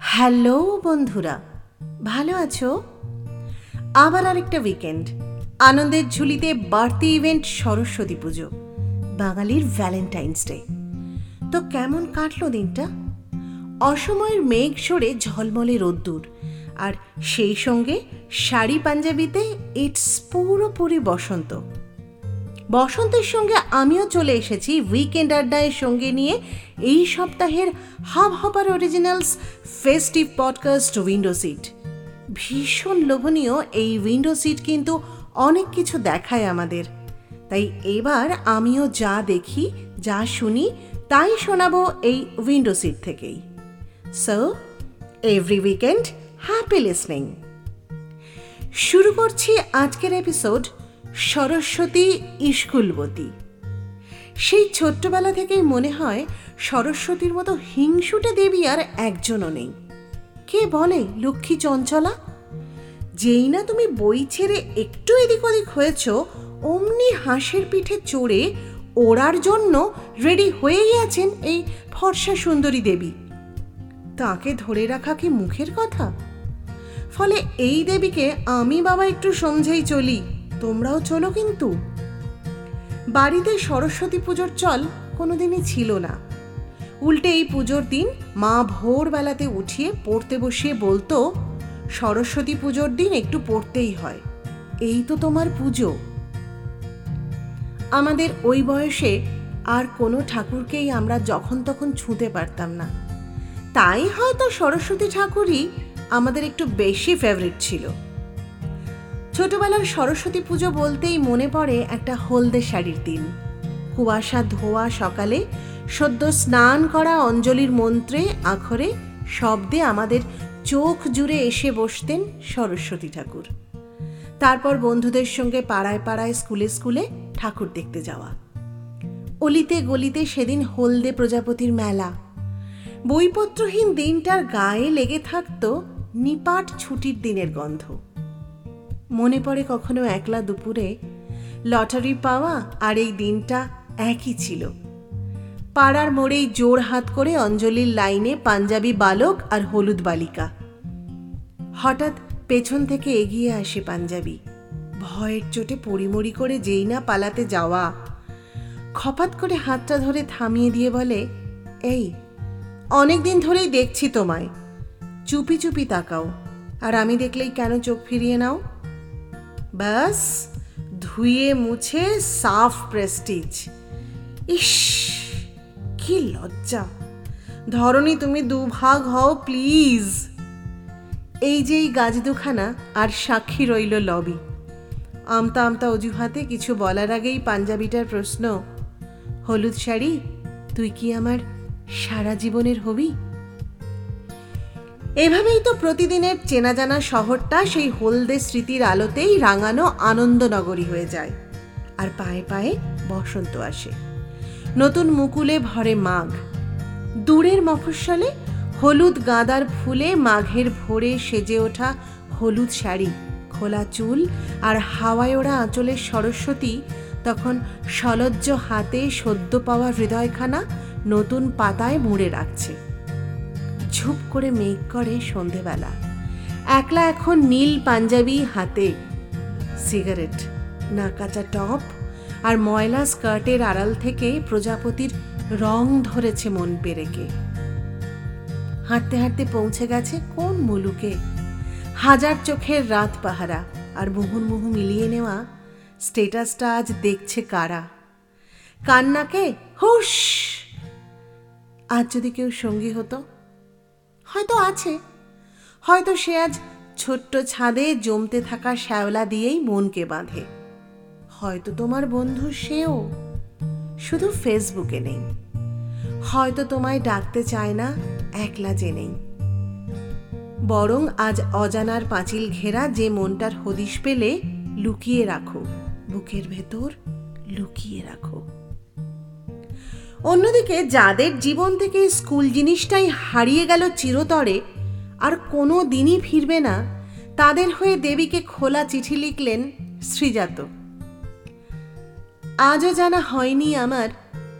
Hello বন্ধুরা, ভালো আছো? আবার আরেকটা উইকেন্ড আনন্দের ঝুলিতে বাড়তি ইভেন্ট সরস্বতী পুজো, বাঙালির ভ্যালেন্টাইন্স ডে তো কেমন কাটলো দিনটা? অসময়ের মেঘ সরে ঝলমলে রোদ্দুর, আর সেই সঙ্গে শাড়ি পাঞ্জাবিতে ইটস পুরোপুরি বসন্ত। বসন্তের সঙ্গে আমিও চলে এসেছি উইকেন্ড আড্ডায়ের সঙ্গে নিয়ে। এই সপ্তাহের Hubhopper originals festive podcast window seat ভীষণ লোভনীয় এই উইন্ডো সিট কিন্তু অনেক কিছু দেখায় আমাদের। তাই এবার আমিও যা দেখি, যা শুনি, তাই শোনাবো এই উইন্ডো সিট থেকেই। So every weekend happy listening শুরু করছি আজকের এপিসোড সরস্বতী ইস্কুলবতী সেই ছোট্টবেলা থেকেই মনে হয় সরস্বতীর মতো হিংসুটে দেবী আর একজনও নেই। কে বলে লক্ষ্মী চঞ্চলা? যেই না তুমি বই ছেড়ে একটু এদিক ওদিক হয়েছ, অমনি হাঁসের পিঠে চড়ে ওড়ার জন্য রেডি হয়েই আছেন এই ফর্সা সুন্দরী দেবী। তাকে ধরে রাখা কি মুখের কথা? ফলে এই দেবীকে আমি বাবা একটু সমঝেই চলি। তোমরাও চলো কিন্তু। বাড়িতে সরস্বতী পুজোর চল কোনোদিনই ছিল না। উল্টে এই পুজোর দিন মা ভোরবেলাতে উঠিয়ে পড়তে বসিয়ে বলতো, সরস্বতী পুজোর দিন একটু পড়তেই হয়। এই তো তোমার পুজো। আমাদের ওই বয়সে আর কোনো ঠাকুরকেই আমরা যখন তখন ছুঁতে পারতাম না। তাই হয়তো সরস্বতী ঠাকুরই আমাদের একটু বেশি ফেভারিট ছিল। ছোটবেলার সরস্বতী পুজো বলতেই মনে পড়ে একটা হলদে শাড়ির দিন। কুয়াশা, ধোয়া, সকালে সদ্য স্নান করা অঞ্জলির মন্ত্রে, আখরে শব্দে আমাদের চোখ জুড়ে এসে বসতেন সরস্বতী ঠাকুর। তারপর বন্ধুদের সঙ্গে পাড়ায় পাড়ায়, স্কুলে স্কুলে ঠাকুর দেখতে যাওয়া। অলিতে গলিতে সেদিন হলদে প্রজাপতির মেলা। বইপত্রহীন দিনটার গায়ে লেগে থাকত নিপাট ছুটির দিনের গন্ধ। মনে পড়ে কখনো একলা দুপুরে লটারি পাওয়া আর এই দিনটা একই ছিল। পাড়ার মোড়েই জোর হাত করে অঞ্জলির লাইনে পাঞ্জাবি বালক আর হলুদ বালিকা। হঠাৎ পেছন থেকে এগিয়ে আসে পাঞ্জাবি। ভয়ের চোটে পরিমরি করে যেই না পালাতে যাওয়া। খপাত করে হাতটা ধরে থামিয়ে দিয়ে বলে, এই অনেক দিন ধরেই দেখছি তোমায়। চুপি চুপি তাকাও। আর আমি দেখলেই কেন চোখ ফিরিয়ে নাও? ব্যাস, ধুয়ে মুছে সাফ প্রেস্টিজ। ইস, কি লজ্জা। ধরনি তুমি দুভাগ হও, প্লিজ। এই যে এই গাছ দুখানা আর সাক্ষী রইল লবি। আমতা আমতা অজুহাতে কিছু বলার আগেই পাঞ্জাবিটার প্রশ্ন, হলুদ শাড়ি, তুই কি আমার সারা জীবনের হবি? এভাবেই তো প্রতিদিনের চেনা জানা শহরটা সেই হলদে স্মৃতির আলোতেই রাঙানো আনন্দনগরী হয়ে যায়। আর পায়ে পায়ে বসন্ত আসে। নতুন মুকুলে ভরে মাঘ। দূরের মফস্বলে হলুদ গাঁদার ফুলে মাঘের ভোরে সেজে ওঠা হলুদ শাড়ি, খোলা চুল আর হাওয়ায় ওড়া আঁচলের সরস্বতী, তখন সলজ্জ হাতে সদ্য পাওয়া হৃদয়খানা নতুন পাতায় মুড়ে রাখছে। ঝুপ করে মেঘ করে সন্ধেবেলা। একলা এখন নীল পাঞ্জাবি হাতে। সিগারেট, না কাঁচা টপ আর ময়লা স্কার্টের আড়াল থেকে প্রজাপতির রং ধরেছে মন পেরেকে। হাঁটতে হাঁটতে পৌঁছে গেছে কোন মুলুকে? হাজার চোখের রাত পাহারা আর মুহুর্মুহু মিলিয়ে নেওয়া স্টেটাসটা আজ দেখছে কারা? কান্নাকে হুশ! আজ যদি কেউ সঙ্গী হতো হয়তো আছে। হয়তো সে আজ ছোট্ট ছাদে জমতে থাকা শ্যাওলা দিয়েই মনকে বাঁধে। হয়তো তোমার বন্ধু সেও শুধু ফেসবুকে নেই। হয়তো তোমায় ডাকতে চায় না, একলা জেনেই বরং আজ অজানার পাঁচিল ঘেরা যে মনটার হদিশ পেলে লুকিয়ে রাখো, বুকের ভেতর লুকিয়ে রাখো। অন্যদিকে যাদের জীবন থেকে স্কুল জিনিসটাই হারিয়ে গেল চিরতরে আর কোনো দিনই ফিরবে না, তাদের হয়ে দেবীকে খোলা চিঠি লিখলেন শ্রীজাত। আজও জানা হয়নি আমার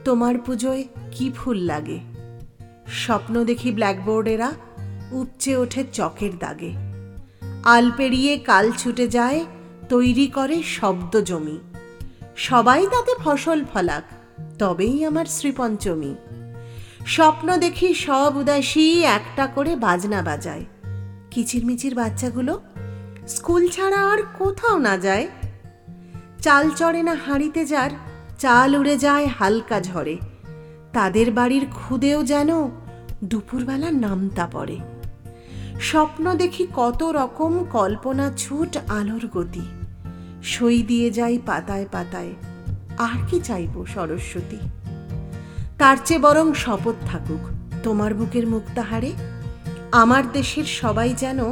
তোমার পুজোয় কি ফুল লাগে। স্বপ্ন দেখি ব্ল্যাকবোর্ডেরা উপচে ওঠে চকের দাগে। আল পেরিয়ে কাল ছুটে যায়, তৈরি করে শব্দ জমি। সবাই তাতে ফসল ফলাক তবেই আমার শ্রীপঞ্চমী। স্বপ্ন দেখি সব উদাসী একটা করে বাজনা বাজায়। কিচিরমিচির বাচ্চাগুলো স্কুল ছাড়া আর কোথাও না যায়। চাল চড়ে না হাঁড়িতে যার, চাল উড়ে যায় হালকা ঝড়ে। তাদের বাড়ির খুদেও যেন দুপুরবেলা নামতা পড়ে। স্বপ্ন দেখি কত রকম কল্পনা ছুট আলোর গতি। সই দিয়ে যাই পাতায় পাতায়। আর কি চাইব সরস্বতী? তার চেয়ে বরং শপথ থাকুক, তোমার বুকের মুক্তাহারে। আমার দেশের সবাই যেন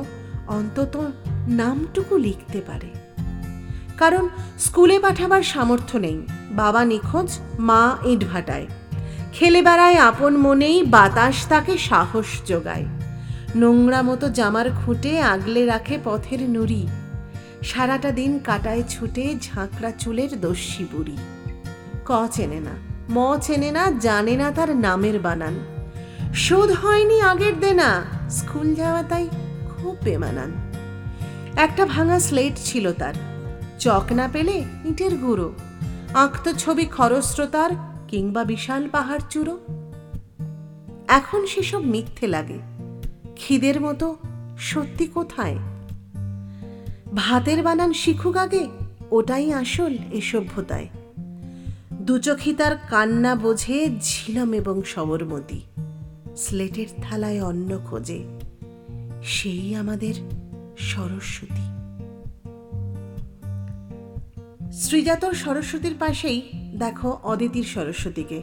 অন্তত নামটুকু লিখতে পারে। কারণ স্কুলে পাঠাবার সামর্থ্য নেই, বাবা নিখোঁজ, মা ইটভাটায় খেলে বেড়ায় আপন মনেই বাতাস তাকে সাহস যোগায়। নোংরা মতো জামার খুঁটে আগলে রাখে পথের নুড়ি। সারাটা দিন কাটায় ছুটে ঝাঁকড়া চুলের দস্যি বুড়ি। ক চেনে না, ম চেনে না, জানে না তার নামের বানান। শোধ হয়নি আগের দেনা, স্কুল যাওয়া তাই খুব বেমানান। একটা ভাঙা স্লেট ছিল তার, চক না পেলে ইটের গুঁড়ো, আঁকতো ছবি খরস্রোতার কিংবা বিশাল পাহাড় চূড়ো। এখন সেসব মিথ্যে লাগে, খিদের মতো সত্যি কোথায়? ভাতের বানান শিখুক আগে, ওটাই আসল এ সভ্যতায়। দুচোখি তার কান্না বোঝে ঝিলাম এবং সবরমতি স্লেটের থালায় অন্ন খোঁজে, সেই আমাদের সরস্বতী। শ্রীজাতর সরস্বতীর পাশেই দেখো অদিতির সরস্বতীকে।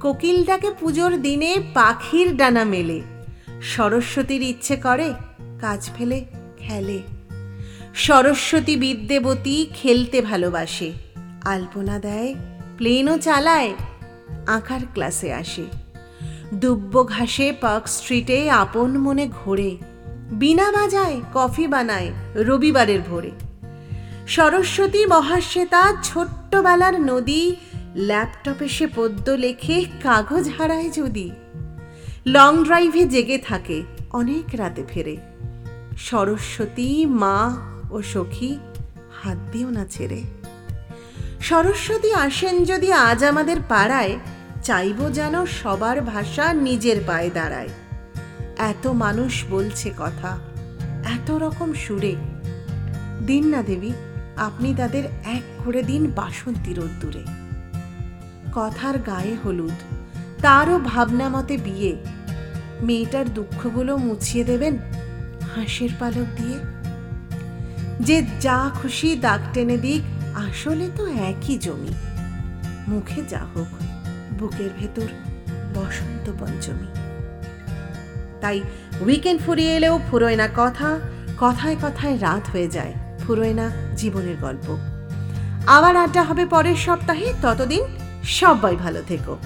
কোকিলটাকে পুজোর দিনে পাখির ডানা মেলে, সরস্বতীর ইচ্ছে করে কাজ ফেলে খেলে। সরস্বতী বিদ্যেবতী খেলতে ভালোবাসে। আলপনা দেয়, প্লেনও চালায়, আঁকার ক্লাসে আসে। দুব্য ঘাসে পার্ক স্ট্রিটে আপন মনে ঘোরে। বিনা বাজায়, কফি বানায় রবিবারের ভোরে। সরস্বতী মহাশ্বেতা ছোট্টবেলার নদী, ল্যাপটপে সে পদ্য লেখে, কাগজ হারায় যদি। লং ড্রাইভে জেগে থাকে, অনেক রাতে ফেরে। সরস্বতী মা ও সখী, হাত দিও না ছেড়ে। সরস্বতী আসেন যদি আজ আমাদের পাড়ায়, চাইব যেন সবার ভাষা নিজের পায়ে দাঁড়ায়। এত মানুষ বলছে কথা, এত রকম সুরে। দিন না দেবী, আপনি তাদের এক করে দিন বাসন্তী রোদ্দুরে। কথার গায়ে হলুদ, তারও ভাবনা মতে বিয়ে। মেয়েটার দুঃখগুলো মুছিয়ে দেবেন হাসির পালক দিয়ে। যে যা খুশি দাগ টেনে দিক, আসলে তো একই জমি। মুখে যা হোক, বুকের ভেতর বসন্ত পঞ্চমী। তাই উইকেন্ড ফুরিয়ে এলেও ফুরোয় না কথা, কথায় কথায় রাত হয়ে যায় ফুরোয় না জীবনের গল্প। আবার আড্ডা হবে পরের সপ্তাহে, ততদিন সবাই ভালো থেকো।